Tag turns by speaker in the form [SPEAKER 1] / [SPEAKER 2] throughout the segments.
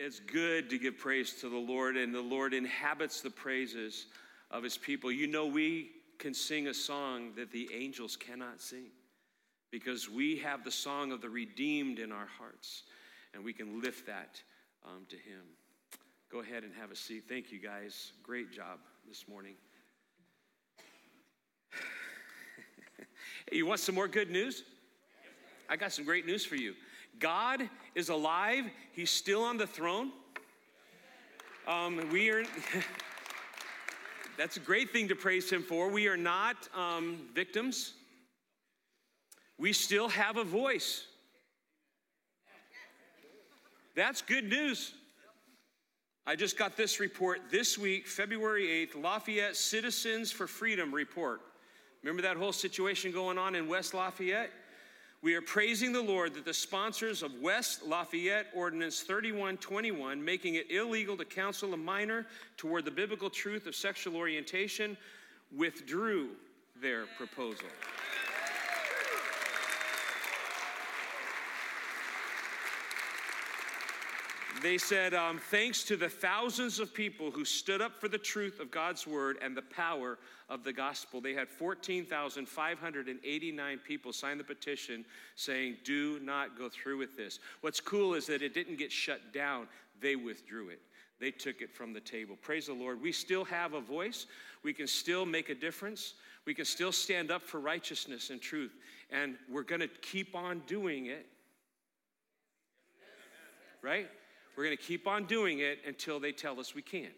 [SPEAKER 1] It's good to give praise to the Lord, and the Lord inhabits the praises of his people. You know, we can sing a song that the angels cannot sing because we have the song of the redeemed in our hearts, and we can lift that um, to him. Go ahead and have a seat. Thank you, guys. Great job this morning. you want some more good news? I got some great news for you. God is alive, He's still on the throne. Um, we are, that's a great thing to praise Him for. We are not um, victims, we still have a voice. That's good news. I just got this report this week, February 8th, Lafayette Citizens for Freedom report. Remember that whole situation going on in West Lafayette? We are praising the Lord that the sponsors of West Lafayette Ordinance 3121, making it illegal to counsel a minor toward the biblical truth of sexual orientation, withdrew their proposal. They said, um, thanks to the thousands of people who stood up for the truth of God's word and the power of the gospel, they had 14,589 people sign the petition saying, do not go through with this. What's cool is that it didn't get shut down, they withdrew it. They took it from the table. Praise the Lord. We still have a voice. We can still make a difference. We can still stand up for righteousness and truth. And we're going to keep on doing it. Right? We're going to keep on doing it until they tell us we can't.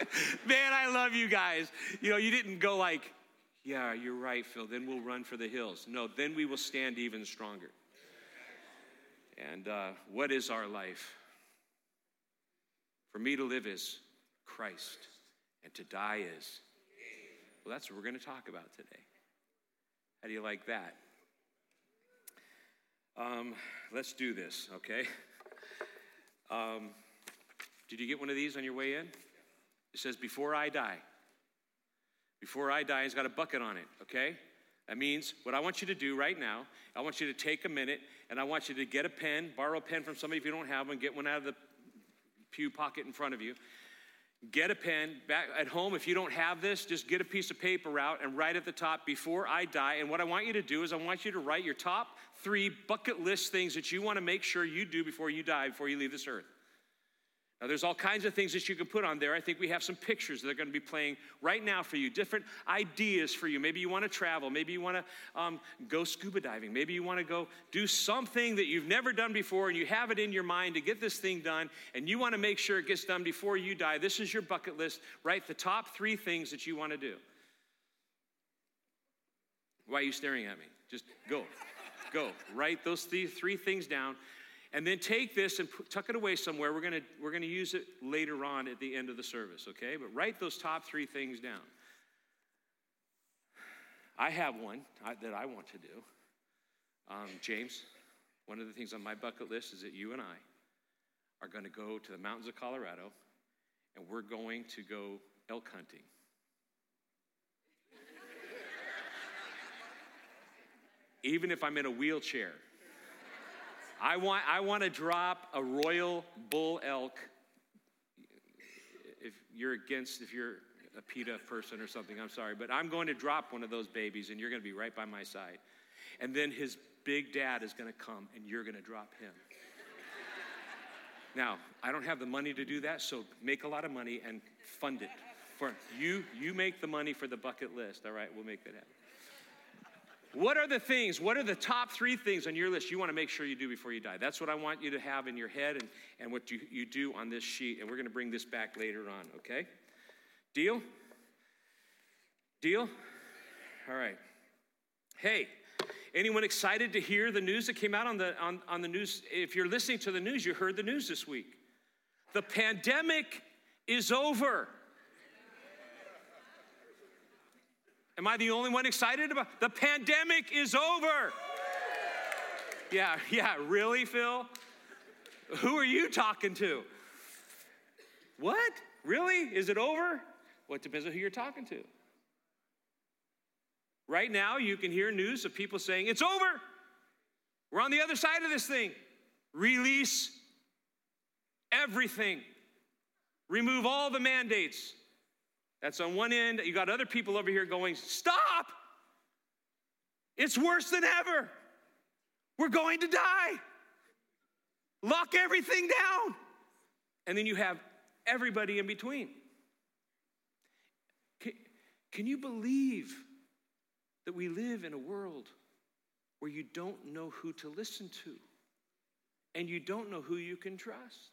[SPEAKER 1] Man, I love you guys. You know, you didn't go like, yeah, you're right, Phil, then we'll run for the hills. No, then we will stand even stronger. And uh, what is our life? For me to live is Christ, and to die is. Well, that's what we're going to talk about today. How do you like that? Um, let's do this, okay? Um, did you get one of these on your way in? It says, Before I die. Before I die, it's got a bucket on it, okay? That means what I want you to do right now, I want you to take a minute and I want you to get a pen, borrow a pen from somebody if you don't have one, get one out of the pew pocket in front of you. Get a pen. Back at home, if you don't have this, just get a piece of paper out and write at the top, before I die. And what I want you to do is I want you to write your top three bucket list things that you want to make sure you do before you die, before you leave this earth. Now, there's all kinds of things that you can put on there. I think we have some pictures that are going to be playing right now for you, different ideas for you. Maybe you want to travel. Maybe you want to um, go scuba diving. Maybe you want to go do something that you've never done before and you have it in your mind to get this thing done and you want to make sure it gets done before you die. This is your bucket list. Write the top three things that you want to do. Why are you staring at me? Just go. go. Write those three, three things down and then take this and tuck it away somewhere. We're going we're going to use it later on at the end of the service, okay? But write those top three things down. I have one that I want to do. Um, James, one of the things on my bucket list is that you and I are going to go to the mountains of Colorado and we're going to go elk hunting. Even if I'm in a wheelchair. I want, I want to drop a royal bull elk. If you're against, if you're a PETA person or something, I'm sorry, but I'm going to drop one of those babies and you're going to be right by my side. And then his big dad is going to come and you're going to drop him. now, I don't have the money to do that, so make a lot of money and fund it. For you, you make the money for the bucket list. All right, we'll make that happen. What are the things, what are the top three things on your list you want to make sure you do before you die? That's what I want you to have in your head and, and what you, you do on this sheet. And we're going to bring this back later on, okay? Deal? Deal? All right. Hey, anyone excited to hear the news that came out on the, on, on the news? If you're listening to the news, you heard the news this week. The pandemic is over. Am I the only one excited about the pandemic is over? Yeah, yeah, really, Phil? Who are you talking to? What? Really? Is it over? Well, it depends on who you're talking to. Right now, you can hear news of people saying, It's over. We're on the other side of this thing. Release everything, remove all the mandates. That's on one end. You got other people over here going, Stop! It's worse than ever. We're going to die. Lock everything down. And then you have everybody in between. Can, can you believe that we live in a world where you don't know who to listen to and you don't know who you can trust?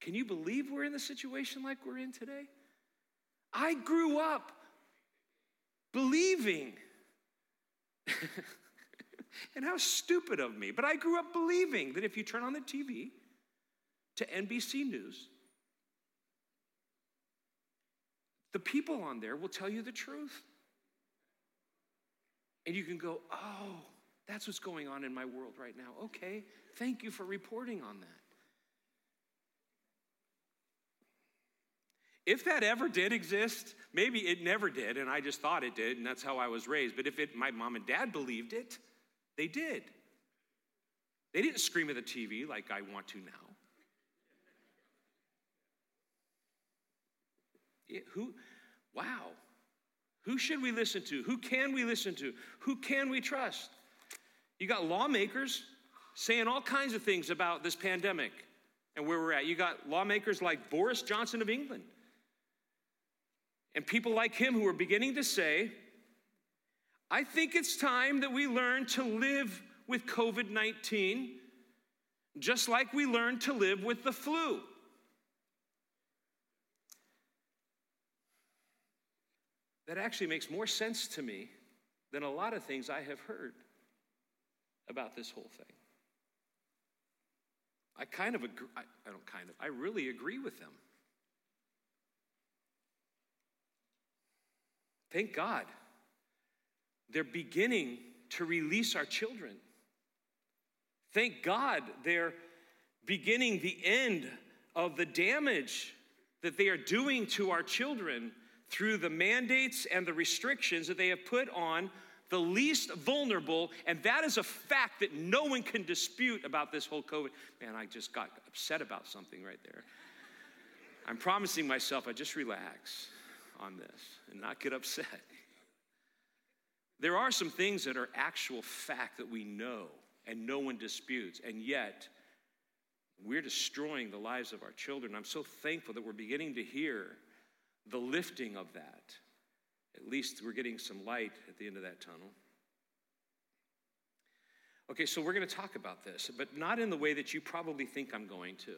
[SPEAKER 1] Can you believe we're in the situation like we're in today? I grew up believing and how stupid of me. But I grew up believing that if you turn on the TV to NBC News, the people on there will tell you the truth. And you can go, oh, that's what's going on in my world right now. Okay, thank you for reporting on that. If that ever did exist, maybe it never did, and I just thought it did, and that's how I was raised. But if it, my mom and dad believed it, they did. They didn't scream at the TV like I want to now. It, who, wow. Who should we listen to? Who can we listen to? Who can we trust? You got lawmakers saying all kinds of things about this pandemic and where we're at. You got lawmakers like Boris Johnson of England and people like him who are beginning to say, I think it's time that we learn to live with COVID 19 just like we learned to live with the flu. That actually makes more sense to me than a lot of things I have heard about this whole thing. I kind of agree, I, don't kind of, I really agree with them. Thank God. They're beginning to release our children. Thank God they're beginning the end of the damage that they are doing to our children through the mandates and the restrictions that they have put on the least vulnerable. And that is a fact that no one can dispute about this whole COVID. Man, I just got upset about something right there. I'm promising myself I just relax on this and not get upset. There are some things that are actual fact that we know and no one disputes, and yet we're destroying the lives of our children. I'm so thankful that we're beginning to hear the lifting of that. At least we're getting some light at the end of that tunnel. Okay, so we're going to talk about this, but not in the way that you probably think I'm going to.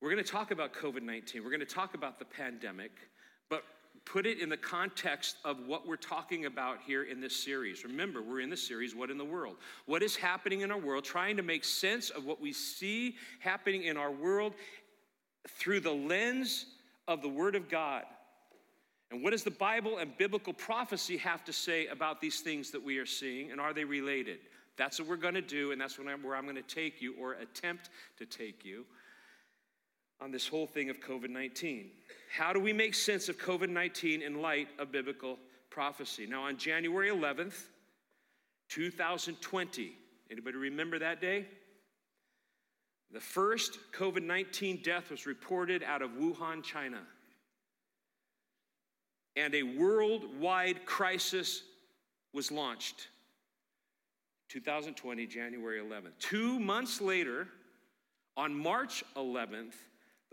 [SPEAKER 1] We're going to talk about COVID 19. We're going to talk about the pandemic put it in the context of what we're talking about here in this series. Remember, we're in the series, What in the World? What is happening in our world, trying to make sense of what we see happening in our world through the lens of the Word of God. And what does the Bible and biblical prophecy have to say about these things that we are seeing, and are they related? That's what we're going to do, and that's where I'm going to take you, or attempt to take you, on this whole thing of COVID 19. How do we make sense of COVID 19 in light of biblical prophecy? Now, on January 11th, 2020, anybody remember that day? The first COVID 19 death was reported out of Wuhan, China. And a worldwide crisis was launched. 2020, January 11th. Two months later, on March 11th,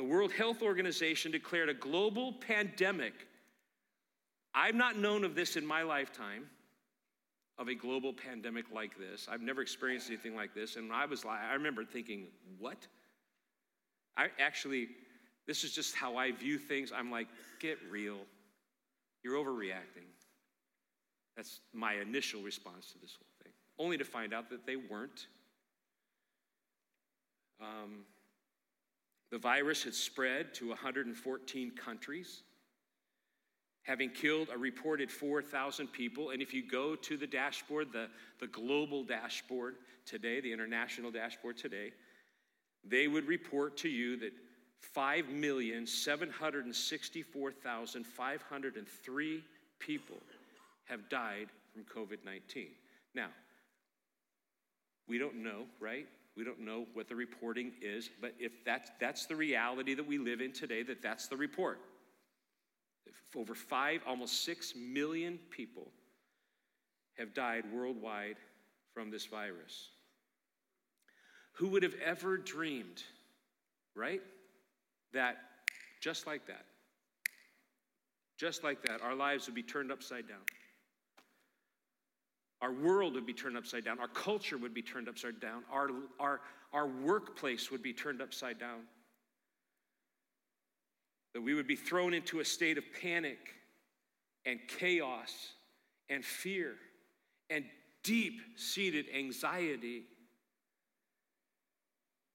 [SPEAKER 1] the World Health Organization declared a global pandemic. I've not known of this in my lifetime, of a global pandemic like this. I've never experienced anything like this. And I was like, I remember thinking, what? I actually, this is just how I view things. I'm like, get real. You're overreacting. That's my initial response to this whole thing, only to find out that they weren't. Um, the virus had spread to 114 countries, having killed a reported 4,000 people. And if you go to the dashboard, the, the global dashboard today, the international dashboard today, they would report to you that 5,764,503 people have died from COVID 19. Now, We don't know, right? We don't know what the reporting is, but if that's, that's the reality that we live in today, that that's the report. If over five, almost six million people have died worldwide from this virus. Who would have ever dreamed, right? That just like that, just like that, our lives would be turned upside down. Our world would be turned upside down. Our culture would be turned upside down. Our, our, our workplace would be turned upside down. That we would be thrown into a state of panic and chaos and fear and deep seated anxiety.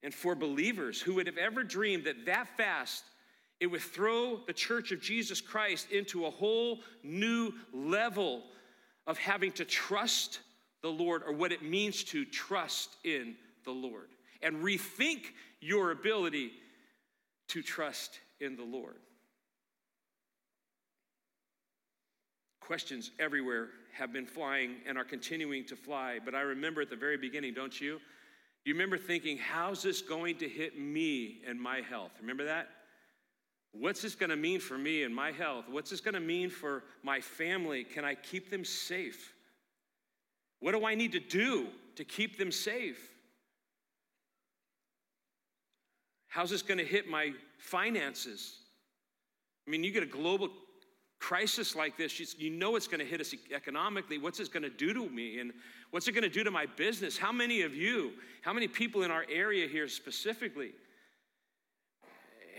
[SPEAKER 1] And for believers who would have ever dreamed that that fast it would throw the church of Jesus Christ into a whole new level of having to trust the Lord or what it means to trust in the Lord and rethink your ability to trust in the Lord. Questions everywhere have been flying and are continuing to fly, but I remember at the very beginning, don't you? You remember thinking, how's this going to hit me and my health? Remember that? What's this going to mean for me and my health? What's this going to mean for my family? Can I keep them safe? What do I need to do to keep them safe? How's this going to hit my finances? I mean, you get a global crisis like this, you know it's going to hit us economically. What's this going to do to me? And what's it going to do to my business? How many of you, how many people in our area here specifically,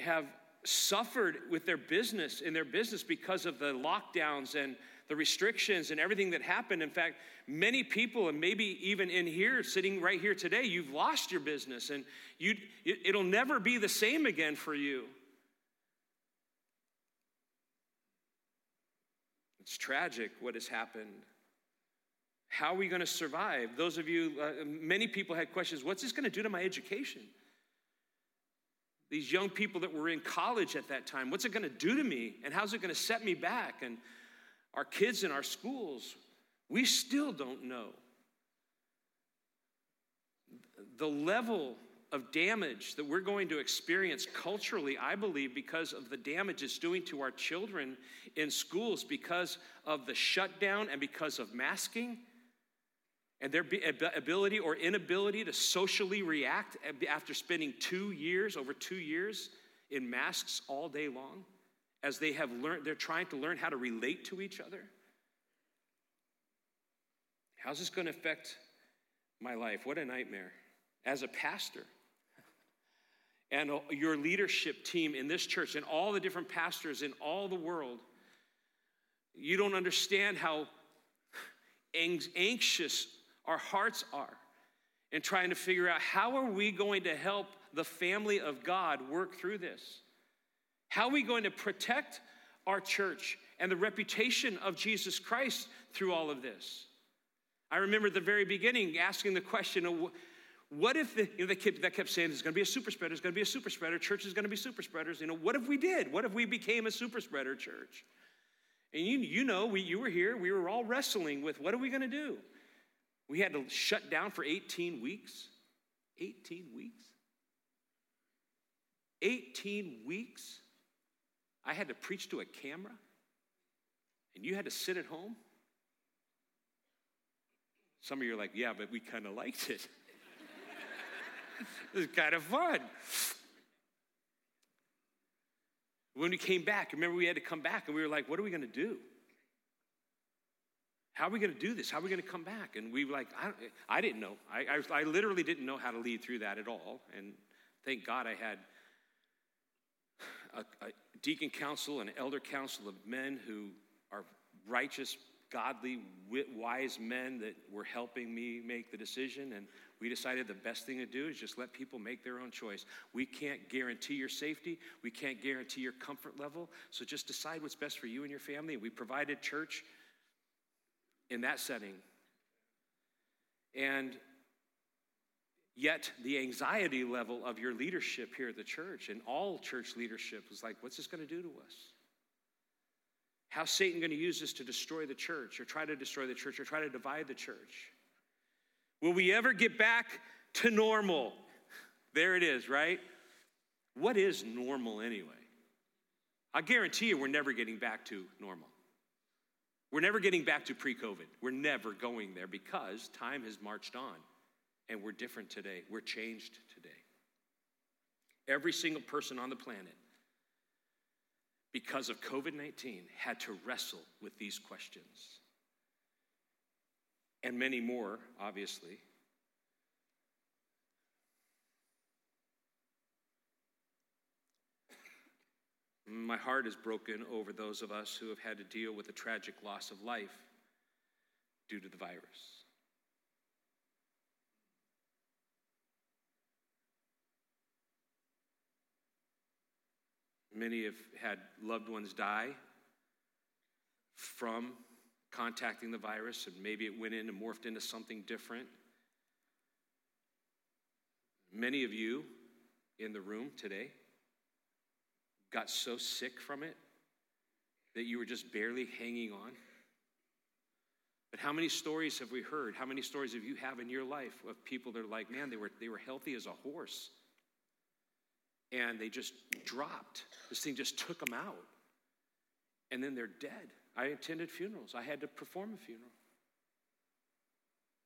[SPEAKER 1] have suffered with their business in their business because of the lockdowns and the restrictions and everything that happened. In fact, many people, and maybe even in here, sitting right here today, you've lost your business and you, it, will never be the same again for you. It's tragic what has happened. How are we going to survive? Those of you, uh, many people had questions what's this going to do to my education? These young people that were in college at that time. What's it going to do to me? And how's it going to set me back? And our kids in our schools, we still don't know. The level of damage that we're going to experience culturally, I believe, because of the damage it's doing to our children in schools, because of the shutdown and because of masking and their ability or inability to socially react after spending two years, over two years, in masks all day long, as they have learned, they're trying to learn how to relate to each other. How's this going to affect my life? What a nightmare. As a pastor, and your leadership team in this church, and all the different pastors in all the world, you don't understand how anxious our hearts are in trying to figure out how are we going to help the family of God work through this? How are we going to protect our church and the reputation of Jesus Christ through all of this? I remember at the very beginning asking the question of what if the, you know, they kept, that kept saying there's going to be a super spreader, there's going to be a super spreader, church is going to be super spreaders. You know, what if we did? What if we became a super spreader church? And you, you know, we, you were here, we were all wrestling with what are we going to do? We had to shut down for 18 weeks. 18 weeks? 18 weeks? I had to preach to a camera, and you had to sit at home? Some of you are like, yeah, but we kind of liked it. it was kind of fun. When we came back, remember we had to come back and we were like, what are we going to do? How are we going to do this? How are we going to come back? And we were like, I, I didn't know. I, I, I literally didn't know how to lead through that at all. And thank God I had a, a deacon council and elder council of men who are righteous, godly, wise men that were helping me make the decision. And we decided the best thing to do is just let people make their own choice. We can't guarantee your safety, we can't guarantee your comfort level. So just decide what's best for you and your family. We provided church in that setting. And yet, the anxiety level of your leadership here at the church and all church leadership was like, what's this going to do to us? How's Satan going to use this to destroy the church or try to destroy the church or try to divide the church? Will we ever get back to normal? There it is, right? What is normal anyway? I guarantee you we're never getting back to normal. We're never getting back to pre COVID. We're never going there because time has marched on and we're different today. We're changed today. Every single person on the planet, because of COVID 19, had to wrestle with these questions. And many more, obviously. My heart is broken over those of us who have had to deal with the tragic loss of life due to the virus. Many have had loved ones die from contacting the virus, and maybe it went in and morphed into something different. Many of you in the room today got so sick from it that you were just barely hanging on. But how many stories have we heard? How many stories have you have in your life of people that are like, man, they were, they were healthy as a horse. And they just dropped. This thing just took them out. And then they're dead. I attended funerals. I had to perform a funeral.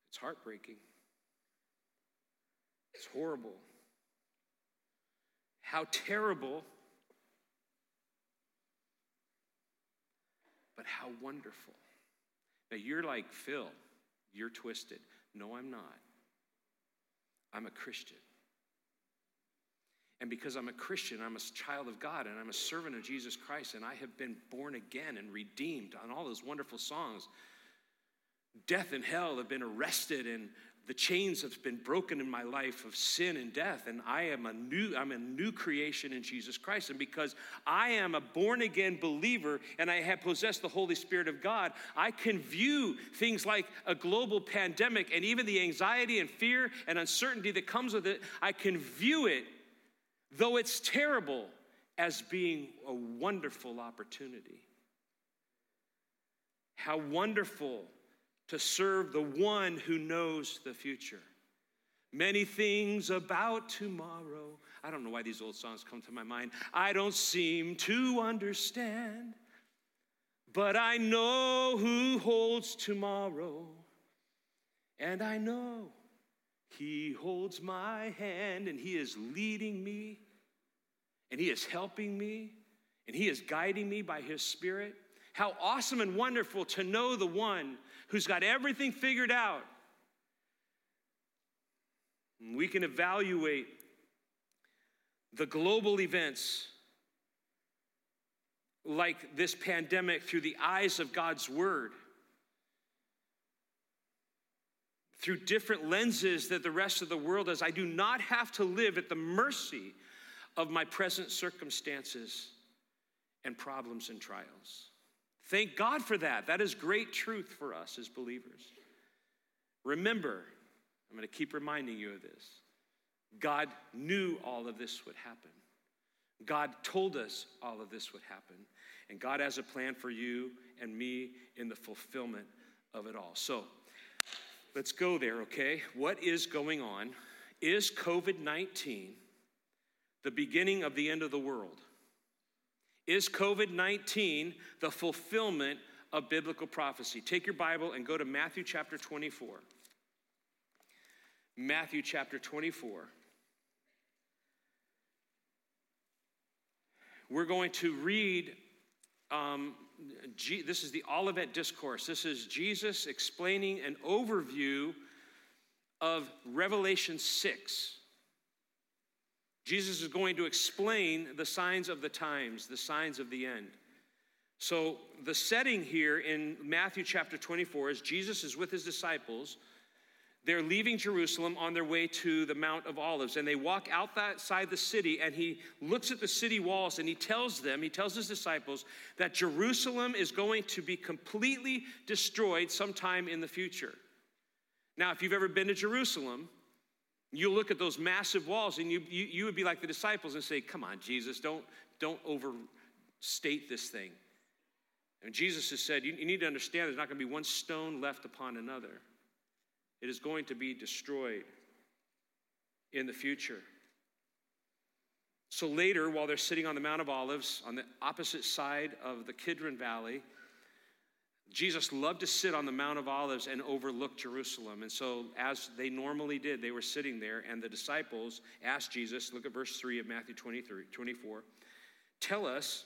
[SPEAKER 1] It's heartbreaking. It's horrible. How terrible but how wonderful. Now you're like, Phil, you're twisted. No, I'm not. I'm a Christian. And because I'm a Christian, I'm a child of God, and I'm a servant of Jesus Christ, and I have been born again and redeemed on all those wonderful songs. Death and hell have been arrested and the chains have been broken in my life of sin and death and i am a new i'm a new creation in jesus christ. And because i am a born again believer and i have possessed the holy spirit of god i can view things like a global pandemic and even the anxiety and fear and uncertainty that comes with it. I can view it though it's terrible as being a wonderful opportunity. How wonderful to serve the one who knows the future. Many things about tomorrow. I don't know why these old songs come to my mind. I don't seem to understand, but I know who holds tomorrow. And I know he holds my hand and he is leading me and he is helping me and he is guiding me by his spirit. How awesome and wonderful to know the one who's got everything figured out. We can evaluate the global events like this pandemic through the eyes of God's Word, through different lenses that the rest of the world does. I do not have to live at the mercy of my present circumstances and problems and trials. Thank God for that. That is great truth for us as believers. Remember, I'm going to keep reminding you of this. God knew all of this would happen. God told us all of this would happen. And God has a plan for you and me in the fulfillment of it all. So let's go there, okay? What is going on? Is COVID 19 the beginning of the end of the world? Is COVID 19 the fulfillment of biblical prophecy? Take your Bible and go to Matthew chapter 24. Matthew chapter 24. We're going to read, um, G- this is the Olivet Discourse. This is Jesus explaining an overview of Revelation 6. Jesus is going to explain the signs of the times, the signs of the end. So, the setting here in Matthew chapter 24 is Jesus is with his disciples. They're leaving Jerusalem on their way to the Mount of Olives, and they walk outside the city, and he looks at the city walls and he tells them, he tells his disciples, that Jerusalem is going to be completely destroyed sometime in the future. Now, if you've ever been to Jerusalem, you look at those massive walls and you, you, you would be like the disciples and say, Come on, Jesus, don't, don't overstate this thing. And Jesus has said, you, you need to understand there's not going to be one stone left upon another. It is going to be destroyed in the future. So later, while they're sitting on the Mount of Olives on the opposite side of the Kidron Valley, Jesus loved to sit on the Mount of Olives and overlook Jerusalem. And so, as they normally did, they were sitting there, and the disciples asked Jesus, look at verse 3 of Matthew 23, 24, tell us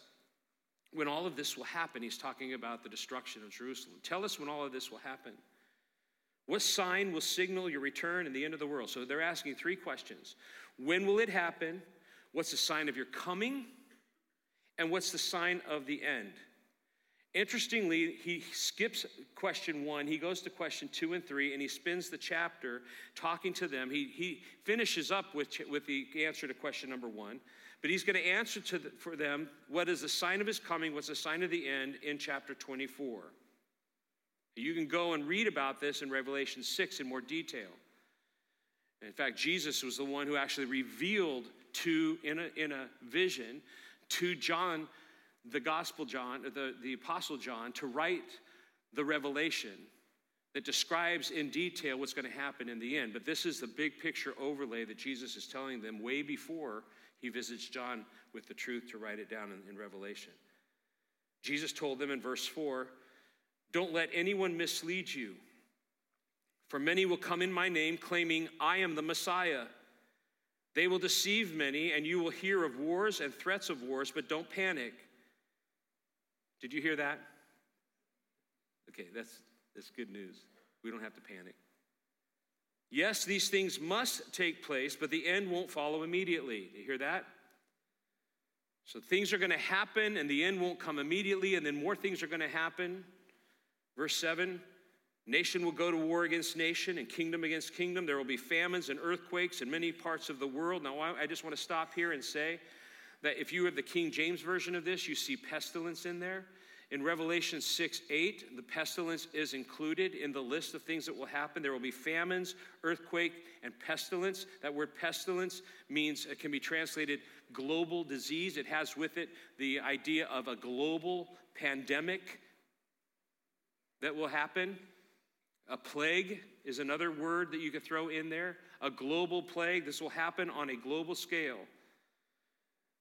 [SPEAKER 1] when all of this will happen. He's talking about the destruction of Jerusalem. Tell us when all of this will happen. What sign will signal your return and the end of the world? So they're asking three questions When will it happen? What's the sign of your coming? And what's the sign of the end? Interestingly, he skips question one, he goes to question two and three, and he spends the chapter talking to them. He, he finishes up with, with the answer to question number one, but he's going to answer to the, for them what is the sign of his coming, what's the sign of the end in chapter 24. You can go and read about this in Revelation 6 in more detail. In fact, Jesus was the one who actually revealed to, in a, in a vision, to John the Gospel John, the, the Apostle John, to write the revelation that describes in detail what's going to happen in the end. But this is the big picture overlay that Jesus is telling them way before he visits John with the truth to write it down in, in Revelation. Jesus told them in verse 4 Don't let anyone mislead you, for many will come in my name, claiming, I am the Messiah. They will deceive many, and you will hear of wars and threats of wars, but don't panic. Did you hear that? Okay, that's, that's good news. We don't have to panic. Yes, these things must take place, but the end won't follow immediately. You hear that? So things are going to happen, and the end won't come immediately, and then more things are going to happen. Verse 7 Nation will go to war against nation, and kingdom against kingdom. There will be famines and earthquakes in many parts of the world. Now, I just want to stop here and say that if you have the King James Version of this, you see pestilence in there. In Revelation 6 8, the pestilence is included in the list of things that will happen. There will be famines, earthquake, and pestilence. That word pestilence means it can be translated global disease. It has with it the idea of a global pandemic that will happen. A plague is another word that you could throw in there. A global plague. This will happen on a global scale.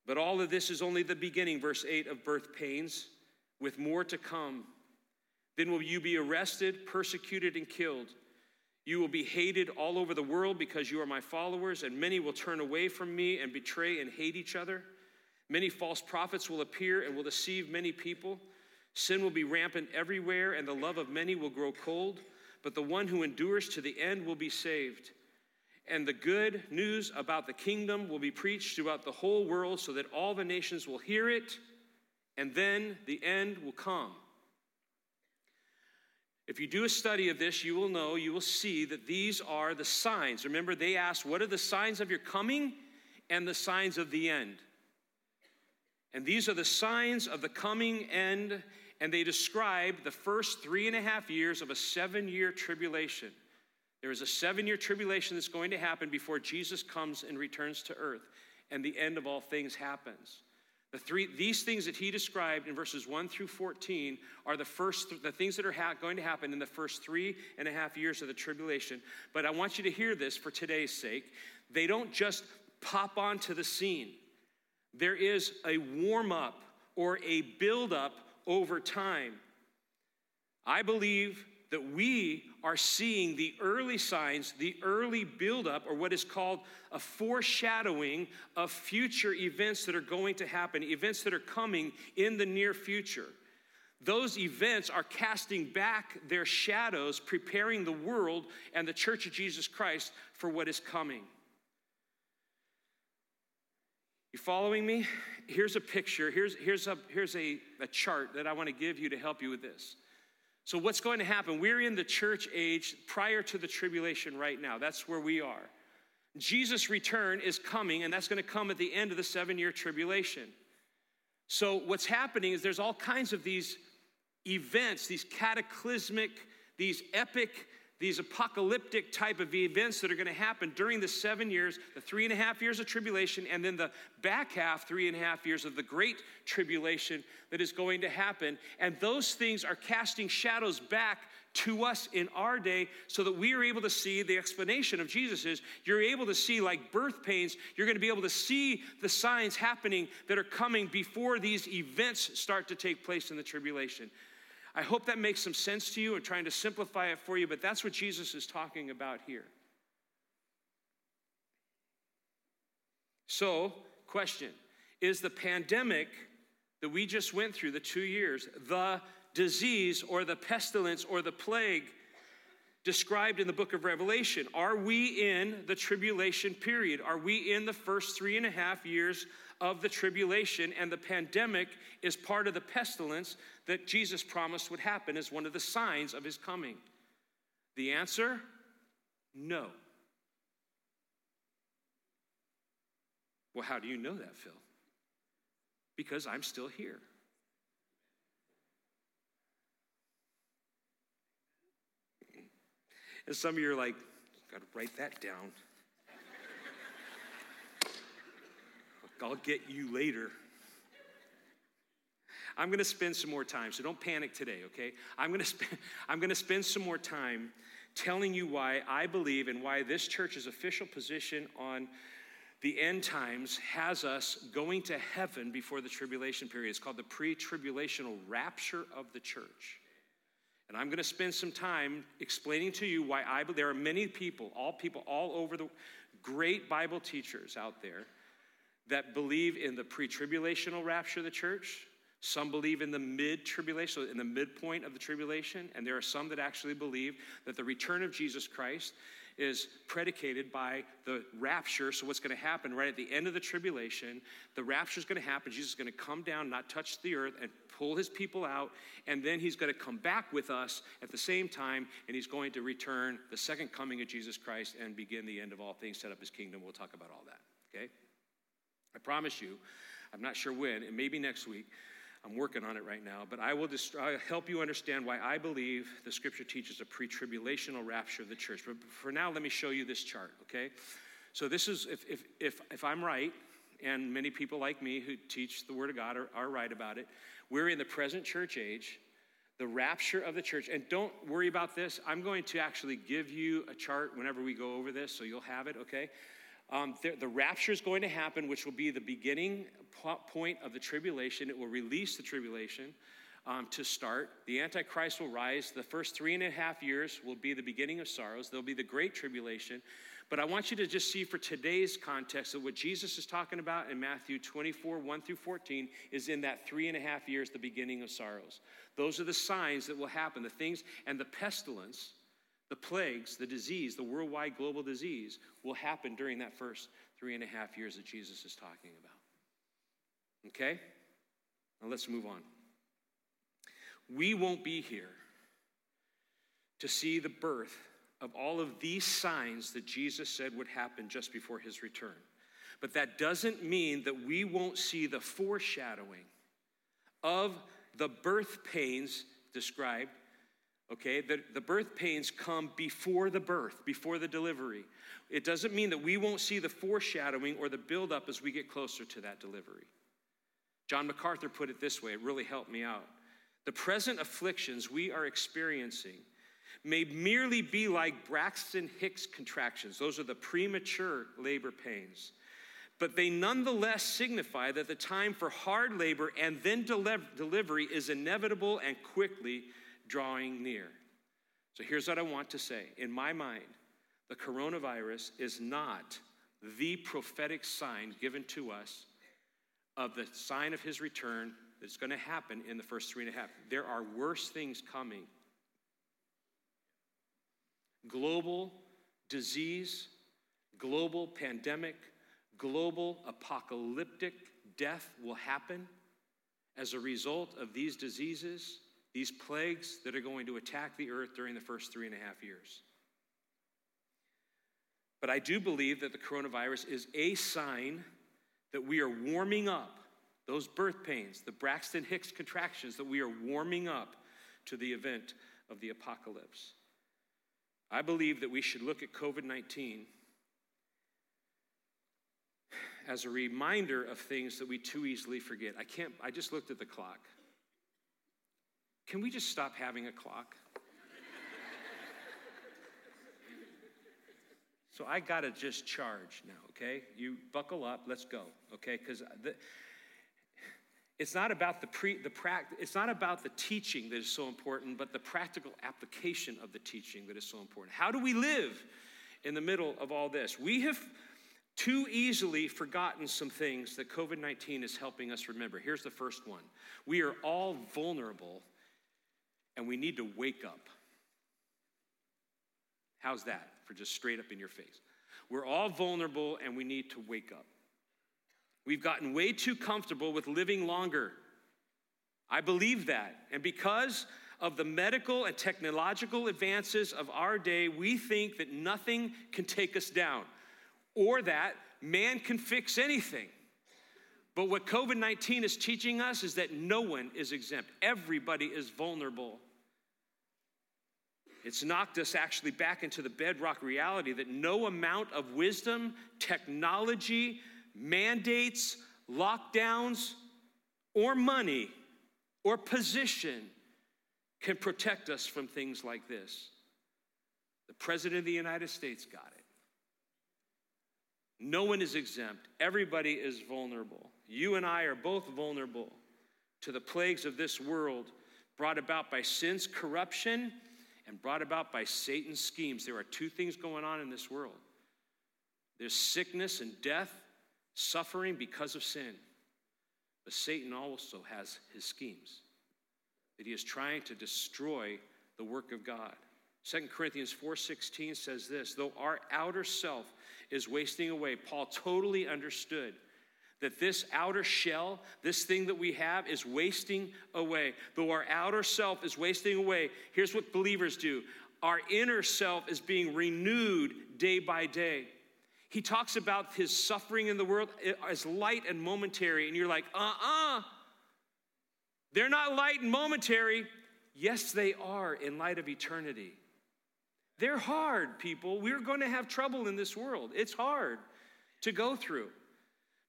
[SPEAKER 1] But all of this is only the beginning, verse 8 of birth pains, with more to come. Then will you be arrested, persecuted, and killed. You will be hated all over the world because you are my followers, and many will turn away from me and betray and hate each other. Many false prophets will appear and will deceive many people. Sin will be rampant everywhere, and the love of many will grow cold. But the one who endures to the end will be saved. And the good news about the kingdom will be preached throughout the whole world so that all the nations will hear it, and then the end will come. If you do a study of this, you will know, you will see that these are the signs. Remember, they asked, What are the signs of your coming and the signs of the end? And these are the signs of the coming end, and they describe the first three and a half years of a seven year tribulation. There is a seven year tribulation that's going to happen before Jesus comes and returns to earth, and the end of all things happens. The three, these things that he described in verses 1 through 14 are the first, the things that are ha- going to happen in the first three and a half years of the tribulation. But I want you to hear this for today's sake. They don't just pop onto the scene, there is a warm up or a build up over time. I believe that we are seeing the early signs, the early buildup, or what is called a foreshadowing of future events that are going to happen, events that are coming in the near future. Those events are casting back their shadows, preparing the world and the Church of Jesus Christ for what is coming. You following me? Here's a picture. Here's, here's, a, here's a, a chart that I want to give you to help you with this. So, what's going to happen? We're in the church age prior to the tribulation right now. That's where we are. Jesus' return is coming, and that's going to come at the end of the seven year tribulation. So, what's happening is there's all kinds of these events, these cataclysmic, these epic these apocalyptic type of events that are going to happen during the seven years, the three and a half years of tribulation, and then the back half, three and a half years of the great tribulation that is going to happen. And those things are casting shadows back to us in our day so that we are able to see the explanation of Jesus is you're able to see like birth pains, you're going to be able to see the signs happening that are coming before these events start to take place in the tribulation. I hope that makes some sense to you and trying to simplify it for you, but that's what Jesus is talking about here. So, question Is the pandemic that we just went through, the two years, the disease or the pestilence or the plague described in the book of Revelation? Are we in the tribulation period? Are we in the first three and a half years of the tribulation? And the pandemic is part of the pestilence that Jesus promised would happen as one of the signs of his coming? The answer no. Well, how do you know that, Phil? Because I'm still here. And some of you are like, got to write that down. I'll get you later. I'm going to spend some more time, so don't panic today, okay? I'm going to spend I'm going to spend some more time telling you why I believe and why this church's official position on the end times has us going to heaven before the tribulation period. It's called the pre-tribulational rapture of the church. And I'm going to spend some time explaining to you why I believe there are many people, all people all over the great Bible teachers out there that believe in the pre-tribulational rapture of the church. Some believe in the mid tribulation, so in the midpoint of the tribulation, and there are some that actually believe that the return of Jesus Christ is predicated by the rapture. So, what's going to happen right at the end of the tribulation? The rapture is going to happen. Jesus is going to come down, not touch the earth, and pull his people out. And then he's going to come back with us at the same time, and he's going to return the second coming of Jesus Christ and begin the end of all things, set up his kingdom. We'll talk about all that, okay? I promise you, I'm not sure when, and maybe next week. I'm working on it right now, but I will I'll help you understand why I believe the scripture teaches a pre tribulational rapture of the church. But for now, let me show you this chart, okay? So, this is, if, if, if, if I'm right, and many people like me who teach the Word of God are, are right about it, we're in the present church age, the rapture of the church. And don't worry about this. I'm going to actually give you a chart whenever we go over this, so you'll have it, okay? Um, the, the rapture is going to happen, which will be the beginning point of the tribulation. It will release the tribulation um, to start. The Antichrist will rise. The first three and a half years will be the beginning of sorrows. There'll be the great tribulation. But I want you to just see for today's context that what Jesus is talking about in Matthew 24, 1 through 14, is in that three and a half years, the beginning of sorrows. Those are the signs that will happen, the things, and the pestilence the plagues, the disease, the worldwide global disease will happen during that first three and a half years that Jesus is talking about. Okay? Now let's move on. We won't be here to see the birth of all of these signs that Jesus said would happen just before his return. But that doesn't mean that we won't see the foreshadowing of the birth pains described Okay, the, the birth pains come before the birth, before the delivery. It doesn't mean that we won't see the foreshadowing or the buildup as we get closer to that delivery. John MacArthur put it this way, it really helped me out. The present afflictions we are experiencing may merely be like Braxton Hicks contractions, those are the premature labor pains. But they nonetheless signify that the time for hard labor and then delivery is inevitable and quickly drawing near. So here's what I want to say. In my mind, the coronavirus is not the prophetic sign given to us of the sign of his return that's going to happen in the first three and a half. There are worse things coming. Global disease, global pandemic, global apocalyptic death will happen as a result of these diseases these plagues that are going to attack the earth during the first three and a half years. But I do believe that the coronavirus is a sign that we are warming up those birth pains, the Braxton Hicks contractions, that we are warming up to the event of the apocalypse. I believe that we should look at COVID 19 as a reminder of things that we too easily forget. I can't, I just looked at the clock. Can we just stop having a clock? so I got to just charge now, okay? You buckle up, let's go, okay? Because it's not about the pre, the pract, it's not about the teaching that is so important, but the practical application of the teaching that is so important. How do we live in the middle of all this? We have too easily forgotten some things that COVID 19 is helping us remember. Here's the first one we are all vulnerable and we need to wake up. How's that for just straight up in your face? We're all vulnerable and we need to wake up. We've gotten way too comfortable with living longer. I believe that. And because of the medical and technological advances of our day, we think that nothing can take us down or that man can fix anything. But what COVID 19 is teaching us is that no one is exempt, everybody is vulnerable. It's knocked us actually back into the bedrock reality that no amount of wisdom, technology, mandates, lockdowns, or money or position can protect us from things like this. The President of the United States got it. No one is exempt, everybody is vulnerable. You and I are both vulnerable to the plagues of this world brought about by sin's corruption and brought about by Satan's schemes. There are two things going on in this world there's sickness and death, suffering because of sin. But Satan also has his schemes that he is trying to destroy the work of God. 2 Corinthians 4:16 says this, though our outer self is wasting away, Paul totally understood that this outer shell, this thing that we have is wasting away. Though our outer self is wasting away, here's what believers do. Our inner self is being renewed day by day. He talks about his suffering in the world as light and momentary, and you're like, uh uh-uh. uh. they are not light and momentary. Yes, they are in light of eternity. They're hard, people. We're going to have trouble in this world. It's hard to go through.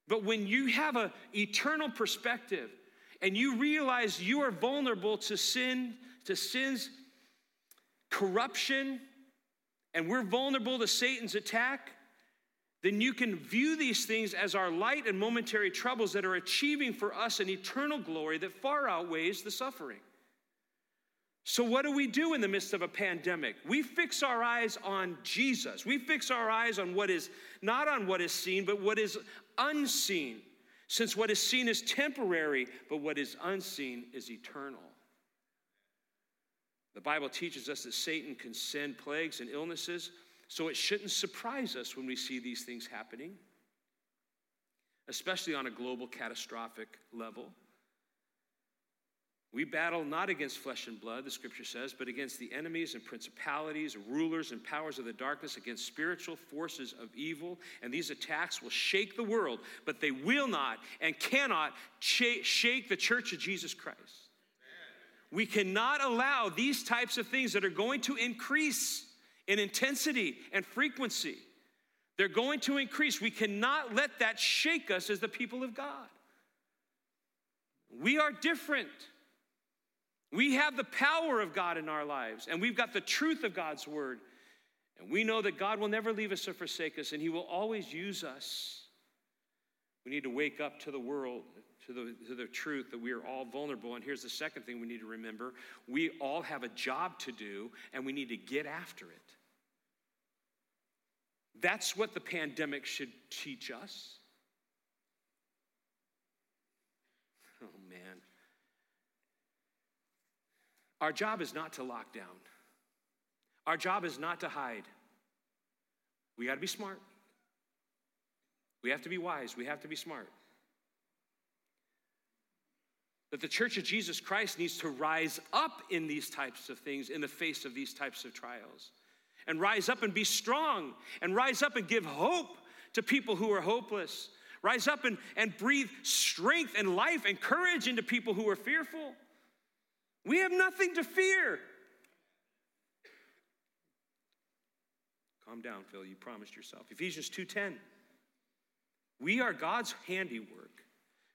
[SPEAKER 1] But when you have an eternal perspective and you realize you are vulnerable to sin, to sin's corruption, and we're vulnerable to Satan's attack, then you can view these things as our light and momentary troubles that are achieving for us an eternal glory that far outweighs the suffering. So, what do we do in the midst of a pandemic? We fix our eyes on Jesus. We fix our eyes on what is not on what is seen, but what is unseen. Since what is seen is temporary, but what is unseen is eternal. The Bible teaches us that Satan can send plagues and illnesses so it shouldn't surprise us when we see these things happening, especially on a global catastrophic level. We battle not against flesh and blood, the scripture says, but against the enemies and principalities, rulers and powers of the darkness, against spiritual forces of evil. And these attacks will shake the world, but they will not and cannot shake the church of Jesus Christ. We cannot allow these types of things that are going to increase in intensity and frequency. They're going to increase. We cannot let that shake us as the people of God. We are different. We have the power of God in our lives, and we've got the truth of God's word. And we know that God will never leave us or forsake us, and He will always use us. We need to wake up to the world, to the, to the truth that we are all vulnerable. And here's the second thing we need to remember we all have a job to do, and we need to get after it. That's what the pandemic should teach us. Oh, man. Our job is not to lock down, our job is not to hide. We got to be smart. We have to be wise. We have to be smart. That the church of Jesus Christ needs to rise up in these types of things, in the face of these types of trials and rise up and be strong and rise up and give hope to people who are hopeless. Rise up and, and breathe strength and life and courage into people who are fearful. We have nothing to fear. Calm down, Phil. You promised yourself. Ephesians 2:10. We are God's handiwork,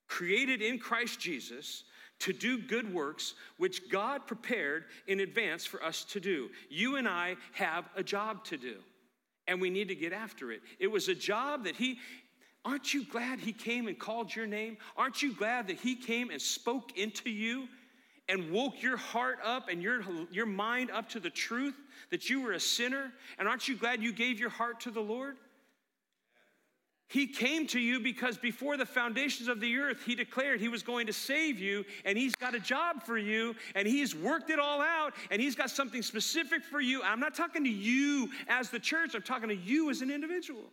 [SPEAKER 1] created in Christ Jesus to do good works which God prepared in advance for us to do. You and I have a job to do. and we need to get after it. It was a job that he, aren't you glad he came and called your name? Aren't you glad that he came and spoke into you and woke your heart up and your, your mind up to the truth that you were a sinner? And aren't you glad you gave your heart to the Lord? He came to you because before the foundations of the earth, He declared He was going to save you, and He's got a job for you, and He's worked it all out, and He's got something specific for you. I'm not talking to you as the church, I'm talking to you as an individual.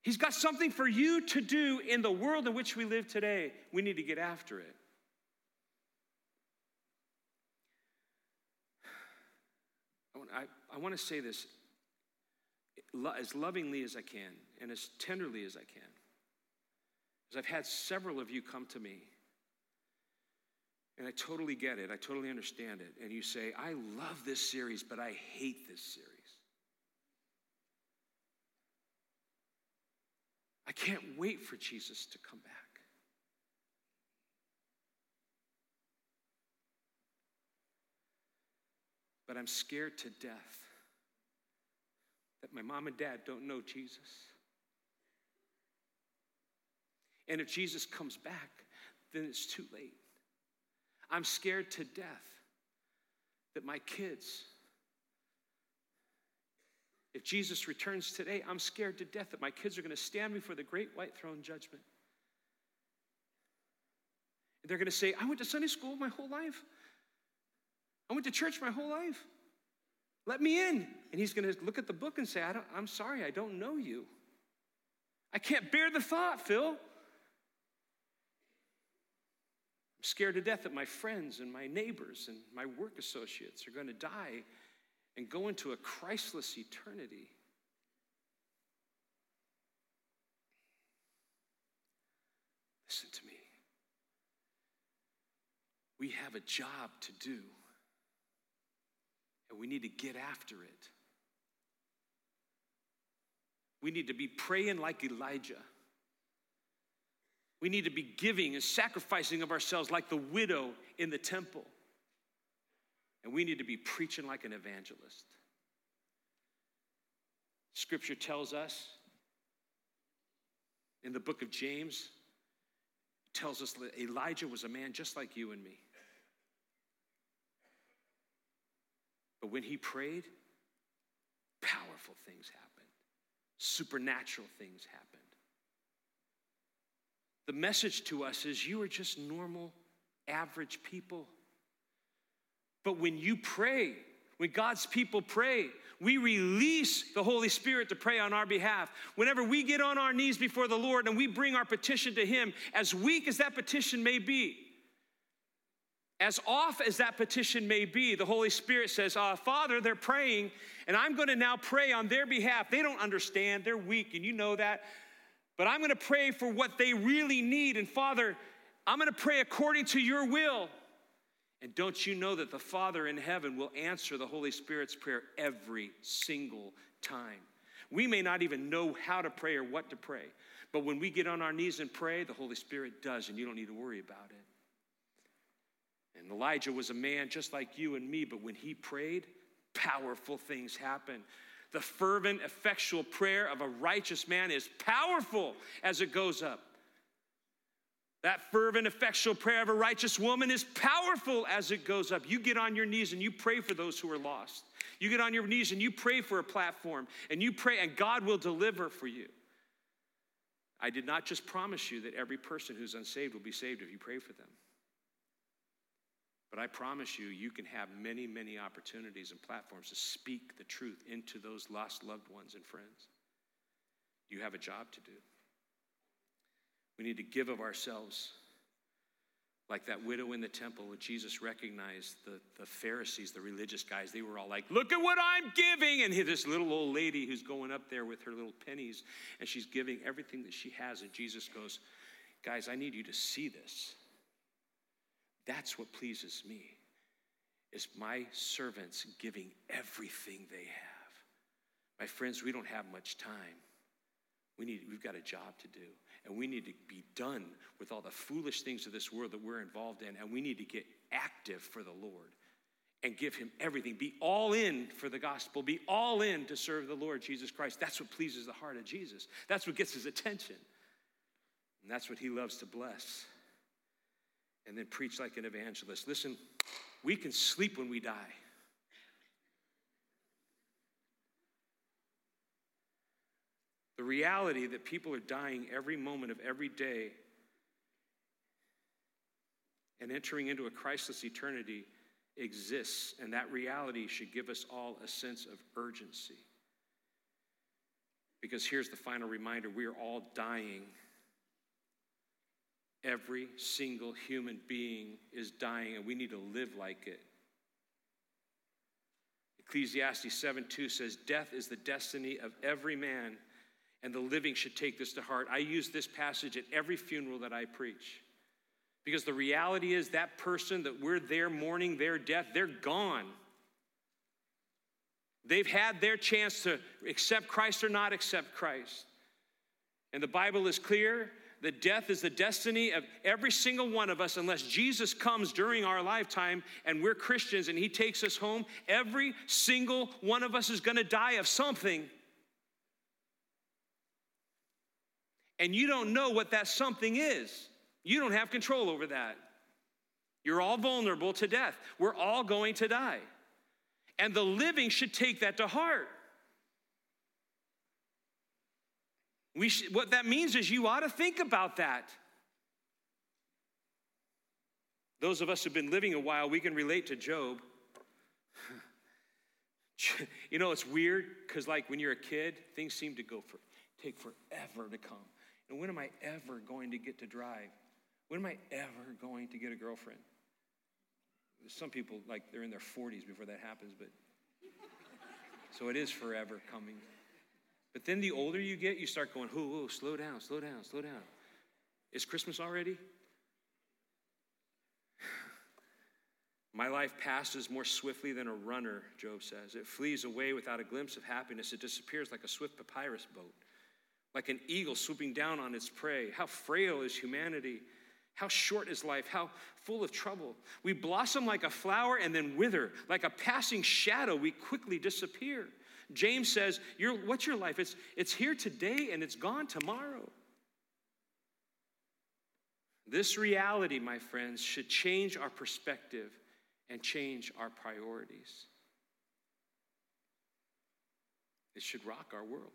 [SPEAKER 1] He's got something for you to do in the world in which we live today. We need to get after it. I, I want to say this as lovingly as I can and as tenderly as I can. As I've had several of you come to me, and I totally get it, I totally understand it, and you say, I love this series, but I hate this series. I can't wait for Jesus to come back. But I'm scared to death that my mom and dad don't know Jesus. And if Jesus comes back, then it's too late. I'm scared to death that my kids, if Jesus returns today, I'm scared to death that my kids are going to stand before the great white throne judgment. And They're going to say, I went to Sunday school my whole life. I went to church my whole life. Let me in. And he's going to look at the book and say, I am sorry, I don't know you. I can't bear the thought, Phil. I'm scared to death that my friends and my neighbors and my work associates are going to die and go into a Christless eternity. Listen to me. We have a job to do. And we need to get after it. We need to be praying like Elijah. We need to be giving and sacrificing of ourselves like the widow in the temple. And we need to be preaching like an evangelist. Scripture tells us in the book of James, tells us that Elijah was a man just like you and me. But when he prayed, powerful things happened, supernatural things happened. The message to us is you are just normal, average people. But when you pray, when God's people pray, we release the Holy Spirit to pray on our behalf. Whenever we get on our knees before the Lord and we bring our petition to Him, as weak as that petition may be, as off as that petition may be, the Holy Spirit says, uh, Father, they're praying, and I'm going to now pray on their behalf. They don't understand, they're weak, and you know that. But I'm going to pray for what they really need. And Father, I'm going to pray according to your will. And don't you know that the Father in heaven will answer the Holy Spirit's prayer every single time? We may not even know how to pray or what to pray, but when we get on our knees and pray, the Holy Spirit does, and you don't need to worry about it. And Elijah was a man just like you and me, but when he prayed, powerful things happened. The fervent, effectual prayer of a righteous man is powerful as it goes up. That fervent, effectual prayer of a righteous woman is powerful as it goes up. You get on your knees and you pray for those who are lost. You get on your knees and you pray for a platform and you pray, and God will deliver for you. I did not just promise you that every person who's unsaved will be saved if you pray for them. But I promise you, you can have many, many opportunities and platforms to speak the truth into those lost loved ones and friends. You have a job to do. We need to give of ourselves like that widow in the temple when Jesus recognized the, the Pharisees, the religious guys, they were all like, Look at what I'm giving. And this little old lady who's going up there with her little pennies and she's giving everything that she has. And Jesus goes, Guys, I need you to see this. That's what pleases me is my servants giving everything they have. My friends, we don't have much time. We need, we've got a job to do. And we need to be done with all the foolish things of this world that we're involved in. And we need to get active for the Lord and give him everything. Be all in for the gospel. Be all in to serve the Lord Jesus Christ. That's what pleases the heart of Jesus. That's what gets his attention. And that's what he loves to bless. And then preach like an evangelist. Listen, we can sleep when we die. The reality that people are dying every moment of every day and entering into a Christless eternity exists, and that reality should give us all a sense of urgency. Because here's the final reminder we are all dying. Every single human being is dying, and we need to live like it. Ecclesiastes 7 2 says, Death is the destiny of every man, and the living should take this to heart. I use this passage at every funeral that I preach. Because the reality is, that person that we're there mourning their death, they're gone. They've had their chance to accept Christ or not accept Christ. And the Bible is clear that death is the destiny of every single one of us unless Jesus comes during our lifetime and we're Christians and he takes us home. Every single one of us is going to die of something. And you don't know what that something is. You don't have control over that. You're all vulnerable to death. We're all going to die. And the living should take that to heart. We should, what that means is you ought to think about that. Those of us who've been living a while, we can relate to Job. you know, it's weird because, like, when you're a kid, things seem to go for take forever to come. And when am I ever going to get to drive? When am I ever going to get a girlfriend? Some people, like, they're in their 40s before that happens, but so it is forever coming. But then the older you get, you start going, whoa, whoa, slow down, slow down, slow down. Is Christmas already? My life passes more swiftly than a runner, Job says. It flees away without a glimpse of happiness. It disappears like a swift papyrus boat, like an eagle swooping down on its prey. How frail is humanity! How short is life? How full of trouble. We blossom like a flower and then wither. Like a passing shadow, we quickly disappear. James says, What's your life? It's, it's here today and it's gone tomorrow. This reality, my friends, should change our perspective and change our priorities. It should rock our world.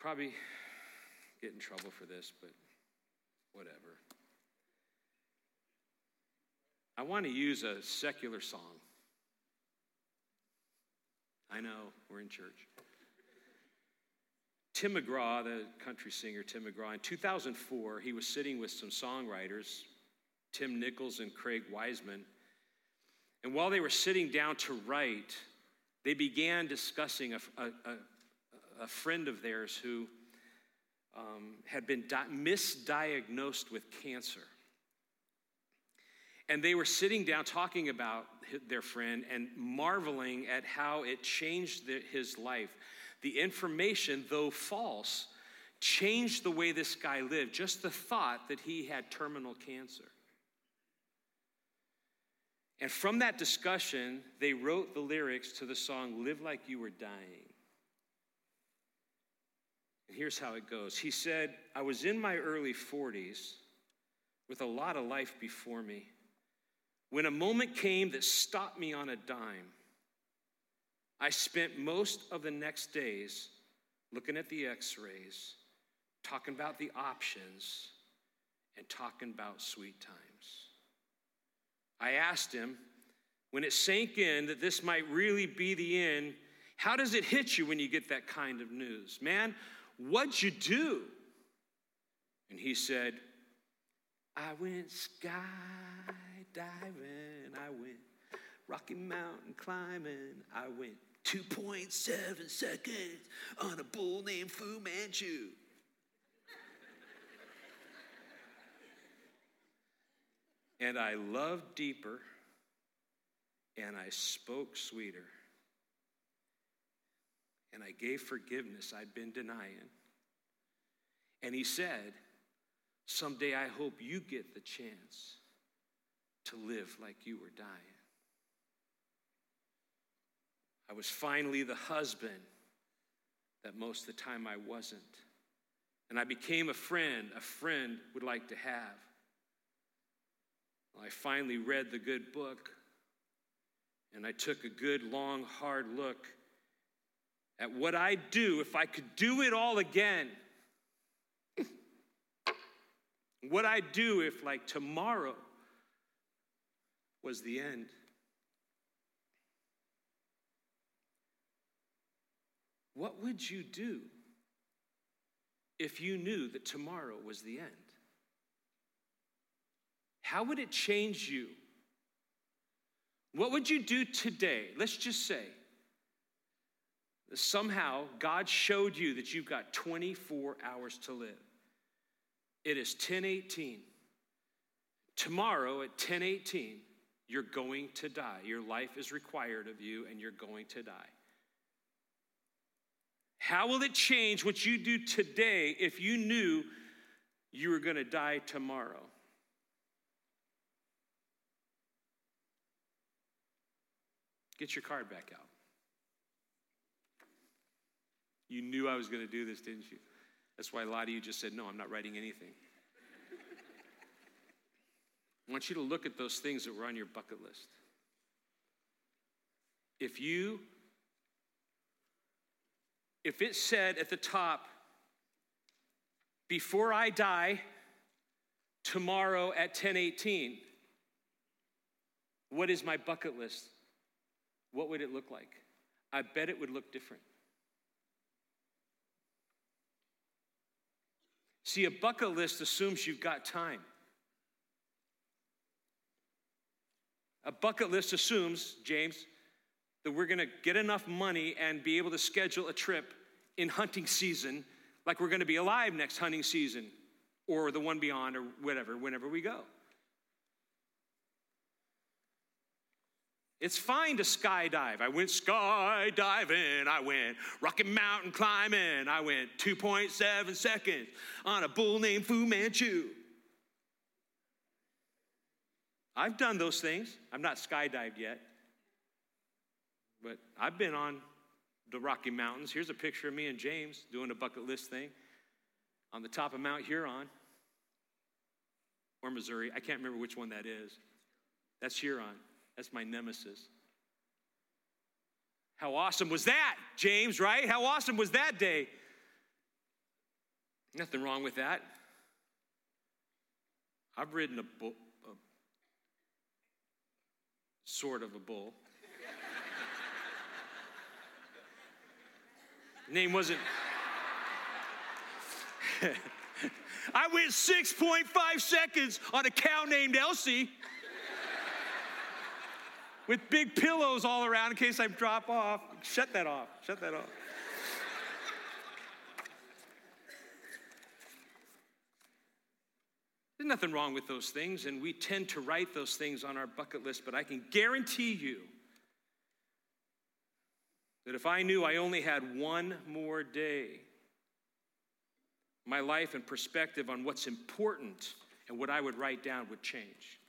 [SPEAKER 1] Probably get in trouble for this, but whatever. I want to use a secular song. I know, we're in church. Tim McGraw, the country singer Tim McGraw, in 2004, he was sitting with some songwriters, Tim Nichols and Craig Wiseman. And while they were sitting down to write, they began discussing a, a, a, a friend of theirs who um, had been di- misdiagnosed with cancer. And they were sitting down talking about their friend and marveling at how it changed the, his life. The information, though false, changed the way this guy lived. Just the thought that he had terminal cancer. And from that discussion, they wrote the lyrics to the song Live Like You Were Dying. And here's how it goes He said, I was in my early 40s with a lot of life before me when a moment came that stopped me on a dime. I spent most of the next days looking at the x rays, talking about the options, and talking about sweet times. I asked him, when it sank in that this might really be the end, how does it hit you when you get that kind of news? Man, What'd you do? And he said, I went skydiving, I went Rocky Mountain climbing, I went 2.7 seconds on a bull named Fu Manchu. and I loved deeper, and I spoke sweeter and I gave forgiveness I'd been denying. And he said, Someday I hope you get the chance to live like you were dying. I was finally the husband that most of the time I wasn't. And I became a friend a friend would like to have. Well, I finally read the good book, and I took a good, long, hard look at what I'd do if I could do it all again. what I'd do if, like, tomorrow was the end. What would you do if you knew that tomorrow was the end? How would it change you? What would you do today? Let's just say somehow God showed you that you've got 24 hours to live. It is 1018. Tomorrow at 1018, you're going to die. Your life is required of you, and you're going to die. How will it change what you do today if you knew you were going to die tomorrow? Get your card back out. You knew I was going to do this, didn't you? That's why a lot of you just said, No, I'm not writing anything. I want you to look at those things that were on your bucket list. If you, if it said at the top, before I die, tomorrow at 1018, what is my bucket list? What would it look like? I bet it would look different. See, a bucket list assumes you've got time. A bucket list assumes, James, that we're going to get enough money and be able to schedule a trip in hunting season like we're going to be alive next hunting season or the one beyond or whatever, whenever we go. It's fine to skydive. I went skydiving. I went Rocky Mountain climbing. I went 2.7 seconds on a bull named Fu Manchu. I've done those things. I'm not skydived yet. But I've been on the Rocky Mountains. Here's a picture of me and James doing a bucket list thing on the top of Mount Huron or Missouri. I can't remember which one that is. That's Huron. That's my nemesis. How awesome was that, James, right? How awesome was that day? Nothing wrong with that. I've ridden a a, sort of a bull. Name wasn't. I went 6.5 seconds on a cow named Elsie with big pillows all around in case I drop off. Shut that off. Shut that off. Nothing wrong with those things, and we tend to write those things on our bucket list, but I can guarantee you that if I knew I only had one more day, my life and perspective on what's important and what I would write down would change.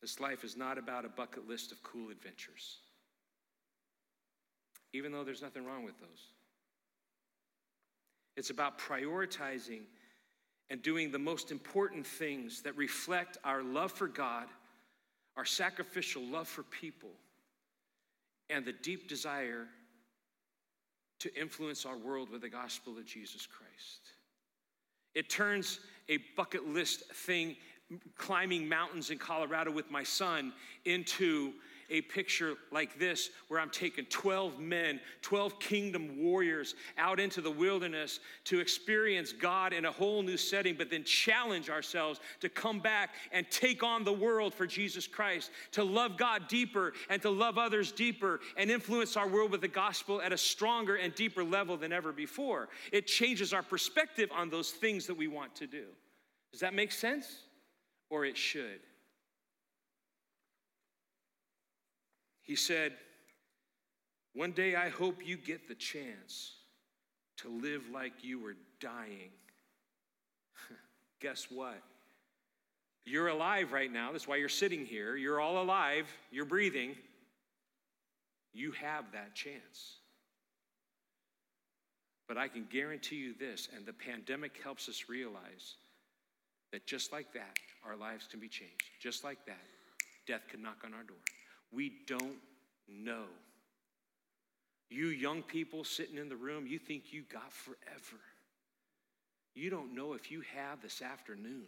[SPEAKER 1] This life is not about a bucket list of cool adventures, even though there's nothing wrong with those. It's about prioritizing and doing the most important things that reflect our love for God, our sacrificial love for people, and the deep desire to influence our world with the gospel of Jesus Christ. It turns a bucket list thing climbing mountains in Colorado with my son into a picture like this where I'm taking 12 men, 12 kingdom warriors out into the wilderness to experience God in a whole new setting, but then challenge ourselves to come back and take on the world for Jesus Christ, to love God deeper and to love others deeper and influence our world with the gospel at a stronger and deeper level than ever before. It changes our perspective on those things that we want to do. Does that make sense? or it should. He said, One day I hope you get the chance to live like you were dying. guess what? You're alive right now. That's why you're sitting here. You're all alive. You're breathing. You have that chance. But I can guarantee you this, and the pandemic helps us realize that just like that, our lives can be changed. Just like that, death can knock on our door. We don't know. You young people sitting in the room, you think you got forever. You don't know if you have this afternoon.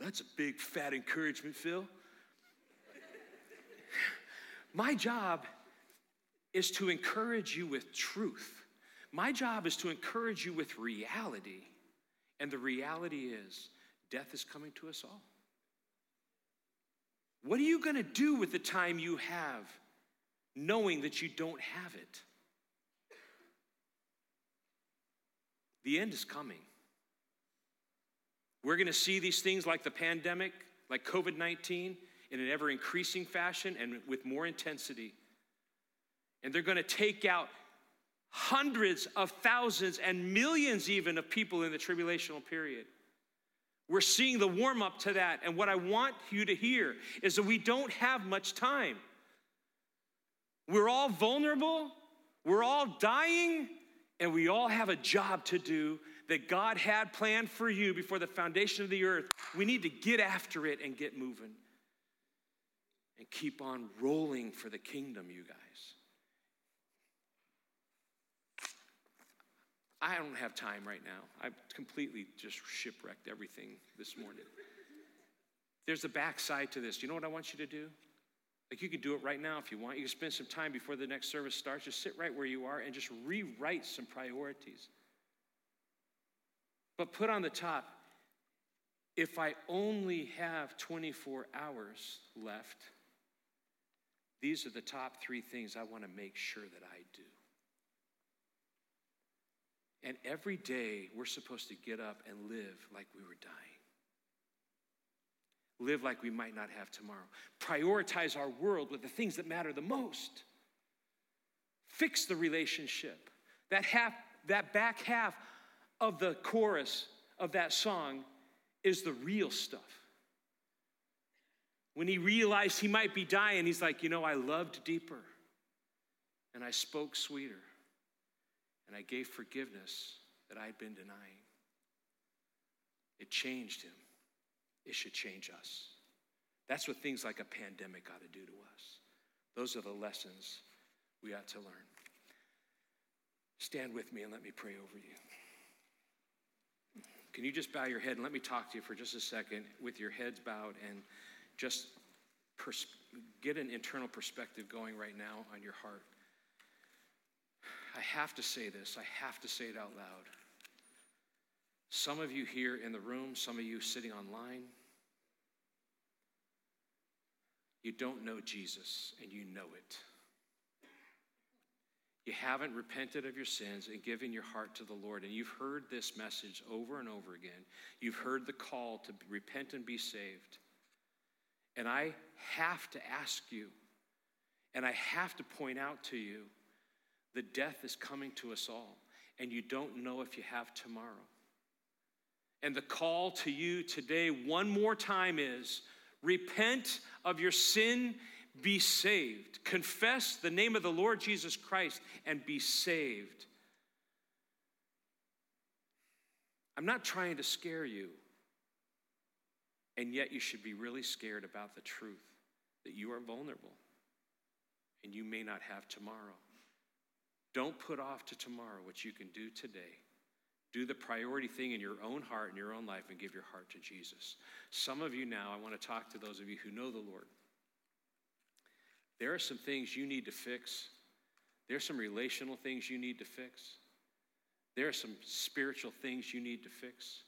[SPEAKER 1] That's a big fat encouragement, Phil. My job is to encourage you with truth. My job is to encourage you with reality. And the reality is, death is coming to us all. What are you going to do with the time you have, knowing that you don't have it? The end is coming. We're going to see these things like the pandemic, like COVID 19, in an ever increasing fashion and with more intensity. And they're going to take out hundreds of thousands and millions even of people in the tribulational period. We're seeing the warm up to that. And what I want you to hear is that we don't have much time. We're all vulnerable, we're all dying, and we all have a job to do that God had planned for you before the foundation of the earth. We need to get after it and get moving and keep on rolling for the kingdom, you guys. I don't have time right now. I've completely just shipwrecked everything this morning. There's a backside to this. You know what I want you to do? Like you can do it right now if you want. You can spend some time before the next service starts. Just sit right where you are and just rewrite some priorities. But put on the top, if I only have 24 hours left, these are the top three things I want to make sure that I do. And every day, we're supposed to get up and live like we were dying. Live like we might not have tomorrow. Prioritize our world with the things that matter the most. Fix the relationship. That half, that back half of the chorus of that song is the real stuff. When he realized he might be dying, he's like, you know, I loved deeper and I spoke sweeter and I gave forgiveness that I'd been denying. It changed him. It should change us. That's what things like a pandemic ought to do to us. Those are the lessons we ought to learn. Stand with me and let me pray over you. Can you just bow your head and let me talk to you for just a second with your heads bowed and just pers- get an internal perspective going right now on your heart? I have to say this, I have to say it out loud. Some of you here in the room, some of you sitting online, you don't know Jesus and you know it. You haven't repented of your sins and given your heart to the Lord. And you've heard this message over and over again. You've heard the call to repent and be saved. And I have to ask you, and I have to point out to you the death is coming to us all, and you don't know if you have tomorrow. And the call to you today, one more time, is repent of your sin, be saved. Confess the name of the Lord Jesus Christ and be saved. I'm not trying to scare you, and yet you should be really scared about the truth that you are vulnerable and you may not have tomorrow. Don't put off to tomorrow what you can do today. Do the priority thing in your own heart and your own life and give your heart to Jesus. Some of you now, I want to talk to those of you who know the Lord. There are some things you need to fix. There are some relational things you need to fix. There are some spiritual things you need to fix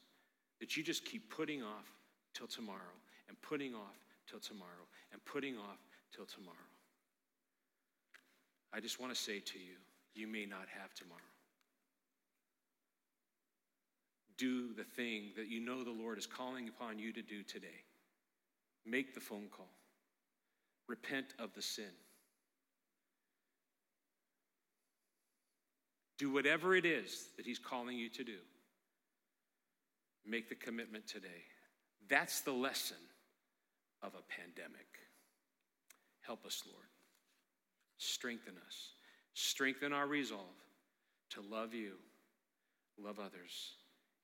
[SPEAKER 1] that you just keep putting off till tomorrow and putting off till tomorrow and putting off till tomorrow. I just want to say to you, you may not have tomorrow. Do the thing that you know the Lord is calling upon you to do today. Make the phone call. Repent of the sin. Do whatever it is that He's calling you to do. Make the commitment today. That's the lesson of a pandemic. Help us, Lord. Strengthen us. Strengthen our resolve to love you, love others,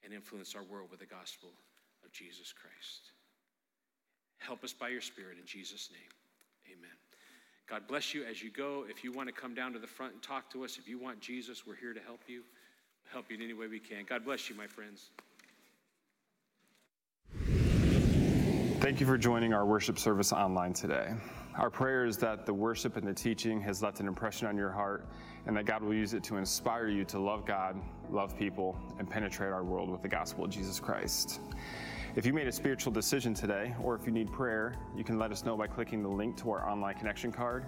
[SPEAKER 1] and influence our world with the gospel of Jesus Christ. Help us by your Spirit in Jesus' name. Amen. God bless you as you go. If you want to come down to the front and talk to us, if you want Jesus, we're here to help you. Help you in any way we can. God bless you, my friends.
[SPEAKER 2] Thank you for joining our worship service online today. Our prayer is that the worship and the teaching has left an impression on your heart and that God will use it to inspire you to love God, love people, and penetrate our world with the gospel of Jesus Christ. If you made a spiritual decision today, or if you need prayer, you can let us know by clicking the link to our online connection card.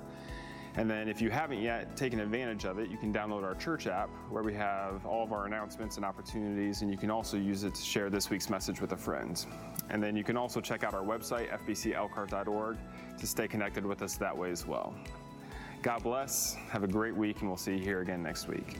[SPEAKER 2] And then, if you haven't yet taken advantage of it, you can download our church app where we have all of our announcements and opportunities, and you can also use it to share this week's message with a friend. And then you can also check out our website, fbcelkhart.org, to stay connected with us that way as well. God bless, have a great week, and we'll see you here again next week.